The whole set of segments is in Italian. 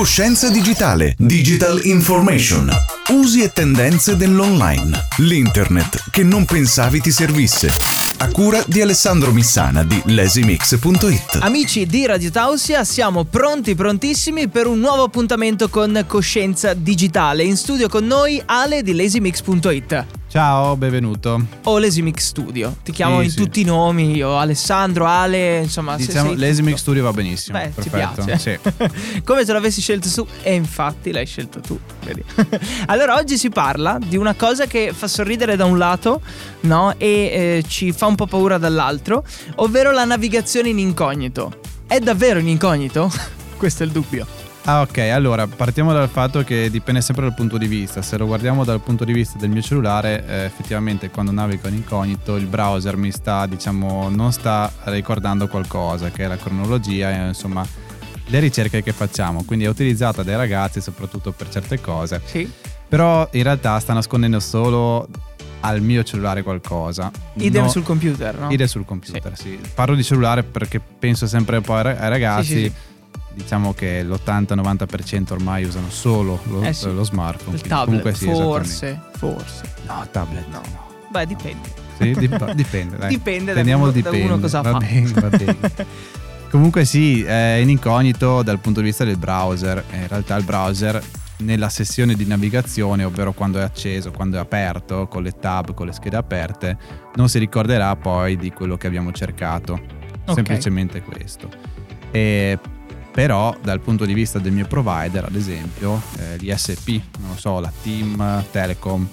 Coscienza digitale, digital information, usi e tendenze dell'online, l'internet che non pensavi ti servisse. A cura di Alessandro Missana di lasimix.it. Amici di Radio Tausia, siamo pronti, prontissimi per un nuovo appuntamento con Coscienza Digitale. In studio con noi Ale di lasimix.it. Ciao, benvenuto. O Lasimix Studio. Ti chiamo Sì, in sì. tutti i nomi, io Alessandro, Ale, insomma, Diciamo, l'Esimic. Studio va benissimo. Beh, ti Perfetto. piace. Sì. Come se l'avessi scelto tu e infatti l'hai scelto tu, vedi. allora oggi si parla di una cosa che fa sorridere da un lato, no? E eh, ci fa un po' paura dall'altro, ovvero la navigazione in incognito. È davvero in incognito? Questo è il dubbio. Ah, ok. Allora, partiamo dal fatto che dipende sempre dal punto di vista. Se lo guardiamo dal punto di vista del mio cellulare, eh, effettivamente quando navigo in incognito, il browser mi sta, diciamo, non sta ricordando qualcosa, che è la cronologia, e, insomma, le ricerche che facciamo. Quindi è utilizzata dai ragazzi soprattutto per certe cose. Sì. Però in realtà sta nascondendo solo al mio cellulare qualcosa. Idem No- sul computer, no? Idem sul computer, sì. Parlo di cellulare perché penso sempre poi ai ra- ai ragazzi. Sì, sì, sì. Diciamo che l'80-90% ormai usano solo lo, Eh sì. lo smartphone. Il tablet, comunque sì, forse, forse. No, tablet no. no. Beh, dipende. Sì, dip- dipende. Dai. Dipende da uno- il da dipende. uno cosa va fa. Bene, va bene. Comunque sì, è in incognito dal punto di vista del browser. In realtà il browser nella sessione di navigazione, ovvero quando è acceso, quando è aperto, con le tab, con le schede aperte, non si ricorderà poi di quello che abbiamo cercato. Ok. Semplicemente questo. E però dal punto di vista del mio provider, ad esempio, eh, l'ISP, non so, la Team, Telecom,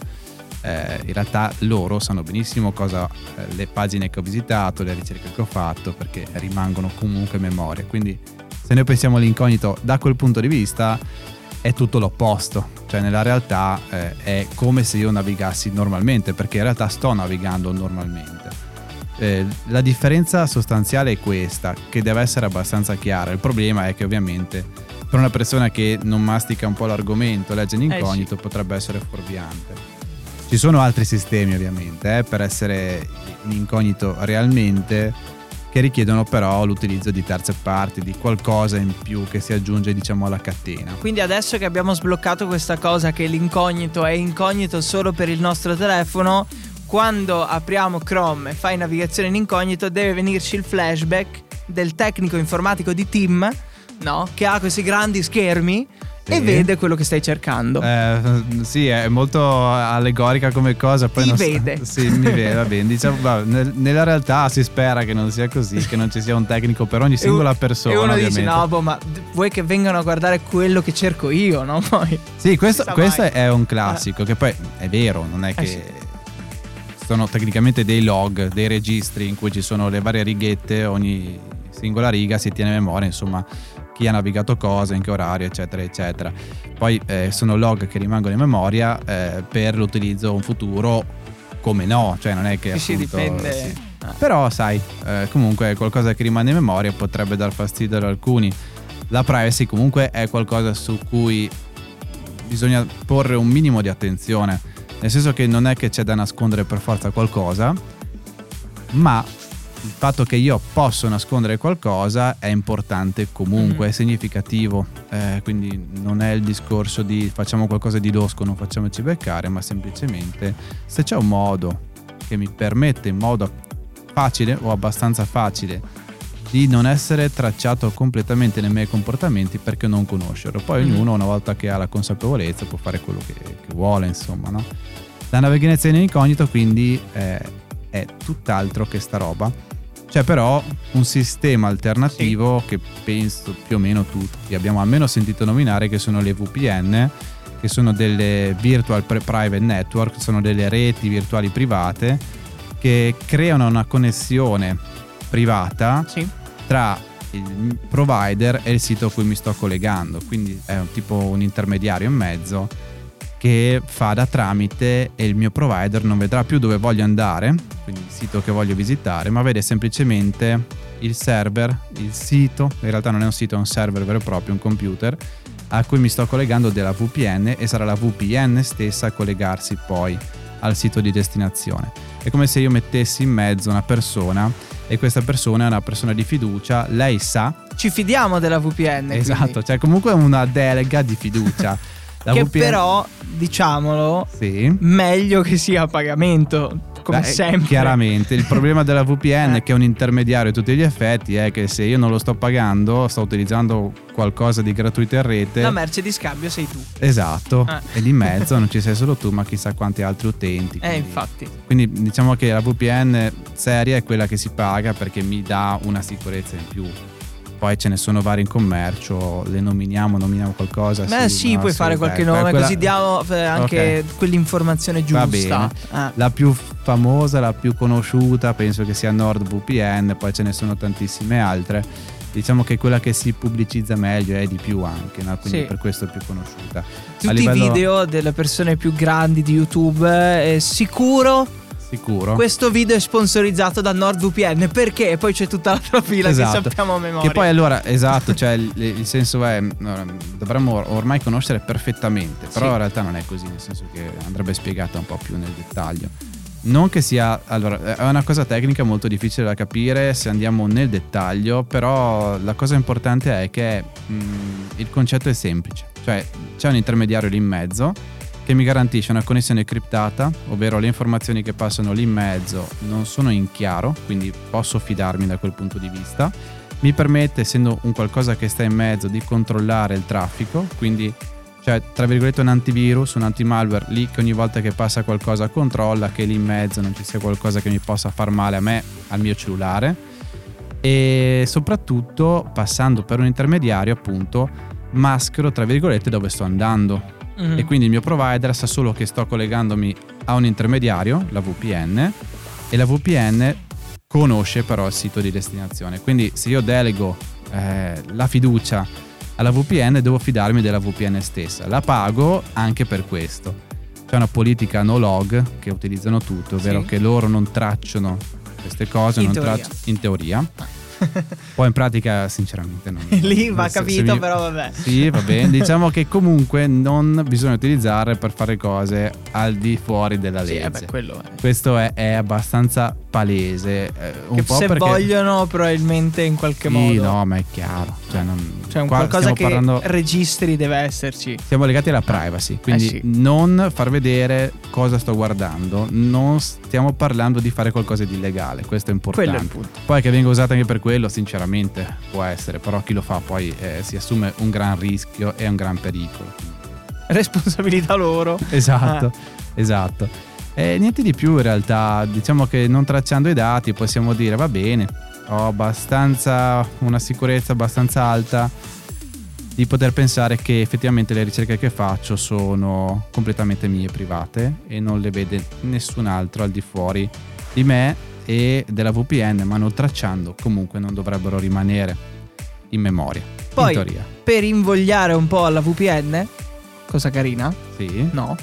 eh, in realtà loro sanno benissimo cosa eh, le pagine che ho visitato, le ricerche che ho fatto, perché rimangono comunque memoria. Quindi se noi pensiamo all'incognito da quel punto di vista è tutto l'opposto, cioè nella realtà eh, è come se io navigassi normalmente, perché in realtà sto navigando normalmente. Eh, la differenza sostanziale è questa, che deve essere abbastanza chiara. Il problema è che ovviamente per una persona che non mastica un po' l'argomento, legge in Eh, incognito, potrebbe essere fuorviante. Ci sono altri sistemi ovviamente eh, per essere in incognito realmente che richiedono però l'utilizzo di terze parti, di qualcosa in più che si aggiunge diciamo alla catena. Quindi adesso che abbiamo sbloccato questa cosa che l'incognito è incognito solo per il nostro telefono, quando apriamo Chrome e fai navigazione in incognito deve venirci il flashback del tecnico informatico di Tim, no? Che ha questi grandi schermi e Sì. vede quello che stai cercando. Eh, sì, è molto allegorica come cosa. Poi Ti non sta- vede. sì, mi vede, va bene. Diciamo, va, nel- nella realtà si spera che non sia così, che non ci sia un tecnico per ogni singola E persona. E uno ovviamente. dice: No, boh, ma vuoi che vengano a guardare quello che cerco io, no? Poi. Sì, questo, questo è un classico, che poi è vero, non è che sì. Sono tecnicamente dei log, dei registri in cui ci sono le varie righette, ogni singola riga si tiene a memoria, insomma, chi ha navigato cosa, in che orario, eccetera, eccetera. Poi eh, sono log che rimangono in memoria eh, per l'utilizzo in futuro, come no, cioè non è che Sì, appunto, dipende. sì. Ah. Però sai, eh, comunque qualcosa che rimane in memoria potrebbe dar fastidio ad alcuni. La privacy comunque è qualcosa su cui bisogna porre un minimo di attenzione, nel senso che non è che c'è da nascondere per forza qualcosa, ma il fatto che io posso nascondere qualcosa è importante comunque, Mhm. è significativo, Eh, quindi non è il discorso di facciamo qualcosa di losco, non facciamoci beccare, ma semplicemente se c'è un modo che mi permette in modo facile o abbastanza facile di non essere tracciato completamente nei miei comportamenti perché non conoscerlo. Poi Mhm. ognuno una volta che ha la consapevolezza può fare quello che, che vuole, insomma, no? La navigazione in incognito quindi eh, è tutt'altro che sta roba. C'è però un sistema alternativo che penso più o meno tutti abbiamo almeno sentito nominare che sono le VPN, che sono delle Virtual Pri- Private Network, sono delle reti virtuali private che creano una connessione privata Sì. Tra il provider e il sito a cui mi sto collegando. Quindi è un tipo un intermediario in mezzo che fa da tramite e il mio provider non vedrà più dove voglio andare, quindi il sito che voglio visitare, ma vede semplicemente il server, il sito, in realtà non è un sito, è un server vero e proprio, un computer a cui mi sto collegando della VPN e sarà la VPN stessa a collegarsi poi al sito di destinazione. È come se io mettessi in mezzo una persona e questa persona è una persona di fiducia, lei sa. Ci fidiamo della VPN. Esatto, quindi. cioè comunque è una delega di fiducia. Che VPN... però, diciamolo, sì. meglio che sia a pagamento come Beh, sempre. Chiaramente, il problema della VPN che è un intermediario a tutti gli effetti, è che se io non lo sto pagando, sto utilizzando qualcosa di gratuito in rete. La merce di scambio sei tu. Esatto, eh. e di mezzo non ci sei solo tu, ma chissà quanti altri utenti. Eh, quindi, eh, infatti. Quindi diciamo che la VPN seria è quella che si paga perché mi dà una sicurezza in più poi ce ne sono vari in commercio, le nominiamo, nominiamo qualcosa. Beh sì, no, puoi sì, fare qualche nome quella... così diamo eh, anche okay. quell'informazione giusta. Ah. La più famosa, la più conosciuta penso che sia NordVPN, poi ce ne sono tantissime altre. Diciamo che quella che si pubblicizza meglio è di più anche, no? quindi sì. per questo è più conosciuta. Tutti livello... i video delle persone più grandi di YouTube, eh, sicuro Sicuro. Questo video è sponsorizzato da NordVPN perché poi c'è tutta l'altra fila esatto. che sappiamo a memoria. Che poi allora, esatto, cioè il, il senso è dovremmo ormai conoscere perfettamente, però sì. in realtà non è così, nel senso che andrebbe spiegata un po' più nel dettaglio. Non che sia, allora, è una cosa tecnica molto difficile da capire se andiamo nel dettaglio, però la cosa importante è che mh, il concetto è semplice, cioè c'è un intermediario lì in mezzo che mi garantisce una connessione criptata, ovvero le informazioni che passano lì in mezzo non sono in chiaro, quindi posso fidarmi da quel punto di vista. Mi permette, essendo un qualcosa che sta in mezzo, di controllare il traffico, quindi cioè tra virgolette un antivirus, un antimalware lì che ogni volta che passa qualcosa controlla che lì in mezzo non ci sia qualcosa che mi possa far male a me, al mio cellulare e soprattutto passando per un intermediario appunto maschero tra virgolette dove sto andando mm-hmm. e quindi il mio provider sa solo che sto collegandomi a un intermediario, la VPN, e la VPN conosce però il sito di destinazione. Quindi se io delego eh, la fiducia alla VPN devo fidarmi della VPN stessa. La pago anche per questo. C'è una politica no log che utilizzano tutto, ovvero sì. che loro non tracciano queste cose, in teoria. Tracciano, in teoria. Poi in pratica sinceramente non... Lì va capito mi... però vabbè. Sì, va bene. Diciamo che comunque non bisogna utilizzare per fare cose al di fuori della legge. Sì, vabbè, quello è. Questo è, è abbastanza palese. Eh, un po se perché... vogliono probabilmente in qualche sì, modo. Sì, no, ma è chiaro. Cioè, non... cioè un qualcosa che parlando... registri deve esserci. Siamo legati alla privacy, quindi eh sì. non far vedere cosa sto guardando. Non stiamo parlando di fare qualcosa di illegale, questo è importante. Quello è il punto. Poi che venga usata anche per quello, sinceramente, può essere, però chi lo fa poi eh, si assume un gran rischio e un gran pericolo. Responsabilità loro. Esatto, ah. esatto. E niente di più in realtà, diciamo che non tracciando i dati possiamo dire va bene, ho abbastanza una sicurezza abbastanza alta di poter pensare che effettivamente le ricerche che faccio sono completamente mie private e non le vede nessun altro al di fuori di me e della VPN, ma non tracciando comunque non dovrebbero rimanere in memoria. Poi, in teoria. per invogliare un po' alla VPN, cosa carina? Sì. No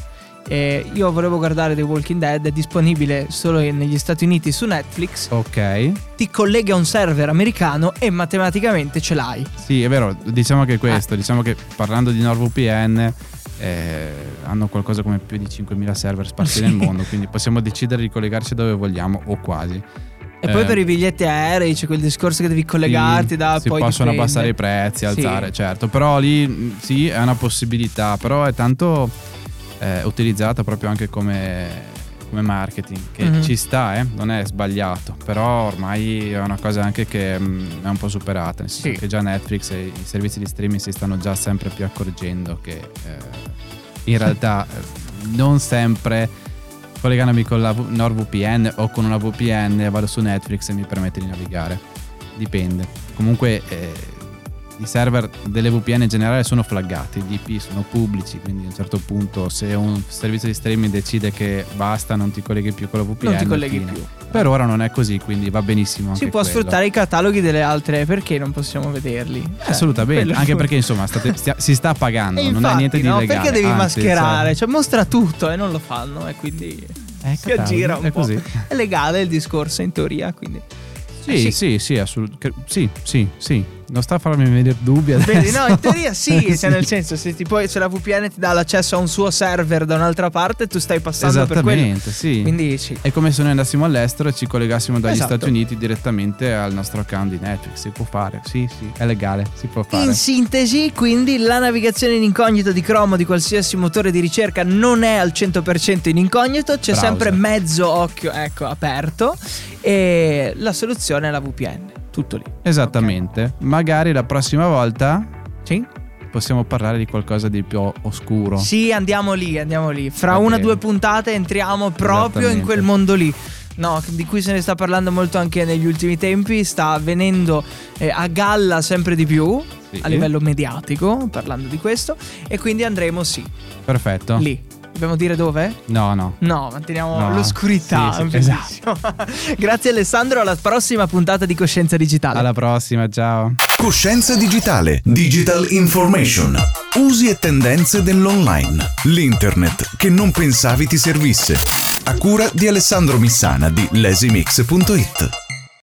eh, io volevo guardare The Walking Dead, è disponibile solo negli Stati Uniti su Netflix. Ok. Ti colleghi a un server americano e matematicamente ce l'hai. Sì, è vero, diciamo che questo, ah. diciamo che parlando di NordVPN eh, hanno qualcosa come più di 5.000 server sparsi sì. nel mondo, quindi possiamo decidere di collegarci dove vogliamo o quasi. E poi eh, per i biglietti aerei c'è quel discorso che devi collegarti sì, da si poi possono dipende. abbassare i prezzi, alzare, sì. certo, però lì sì, è una possibilità, però è tanto eh, utilizzata proprio anche come, come marketing, che mm-hmm. ci sta, eh? non è sbagliato, però ormai è una cosa anche che mh, mm, è un po' superata, nel senso sì. che già Netflix e i servizi di streaming si stanno già sempre più accorgendo che eh, in realtà eh, non sempre collegandomi con la NordVPN o con una VPN vado su Netflix e mi permette di navigare. Dipende. Comunque eh, i server delle VPN in generale sono flaggati, gli IP sono pubblici, quindi a un certo punto se un servizio di streaming decide che basta, non ti colleghi più con la VPN. Non ti colleghi fine. più. Per ora non è così, quindi va benissimo. Si può quello. sfruttare i cataloghi delle altre, perché non possiamo vederli? Cioè, Assolutamente, anche perché insomma state, stia, si sta pagando, infatti, non è niente di no, illegale. Perché devi anzi, mascherare? Cioè, cioè, mostra tutto e non lo fanno e quindi eh, si aggira un è po'. Così. È legale il discorso in teoria, quindi... Sì, eh sì, sì, sì, assolut- sì, sì, sì, non sta a farmi venire dubbi adesso. Vedi, no, in teoria sì, cioè nel senso se, ti puoi, se la VPN ti dà l'accesso a un suo server da un'altra parte, tu stai passando per quello. Esattamente, sì. Quindi sì. È come se noi andassimo all'estero e ci collegassimo dagli Esatto. Stati Uniti direttamente al nostro account di Netflix. Si può fare, sì, sì, è legale, si può fare. In sintesi, quindi la navigazione in incognito di Chrome o di qualsiasi motore di ricerca non è al 100% in incognito, c'è Browser. sempre mezzo occhio, ecco, aperto e la soluzione è la VPN, tutto lì. Esattamente. Magari la prossima volta Sì? possiamo parlare di qualcosa di più oscuro. Sì, andiamo lì, andiamo lì. Fra Va una o due puntate entriamo proprio in quel mondo lì. No, di cui se ne sta parlando molto anche negli ultimi tempi, sta venendo eh, a galla sempre di più Sì. a livello mediatico, parlando di questo, e quindi andremo sì, Perfetto. lì. Dobbiamo dire dove? No, no. No, manteniamo No, l'oscurità. sì, sì, bellissimo. Grazie Alessandro, alla prossima puntata di Coscienza Digitale. Alla prossima, ciao. Coscienza digitale. Digital information. Usi e tendenze dell'online. L'internet che non pensavi ti servisse. A cura di Alessandro Missana di lesimix.it.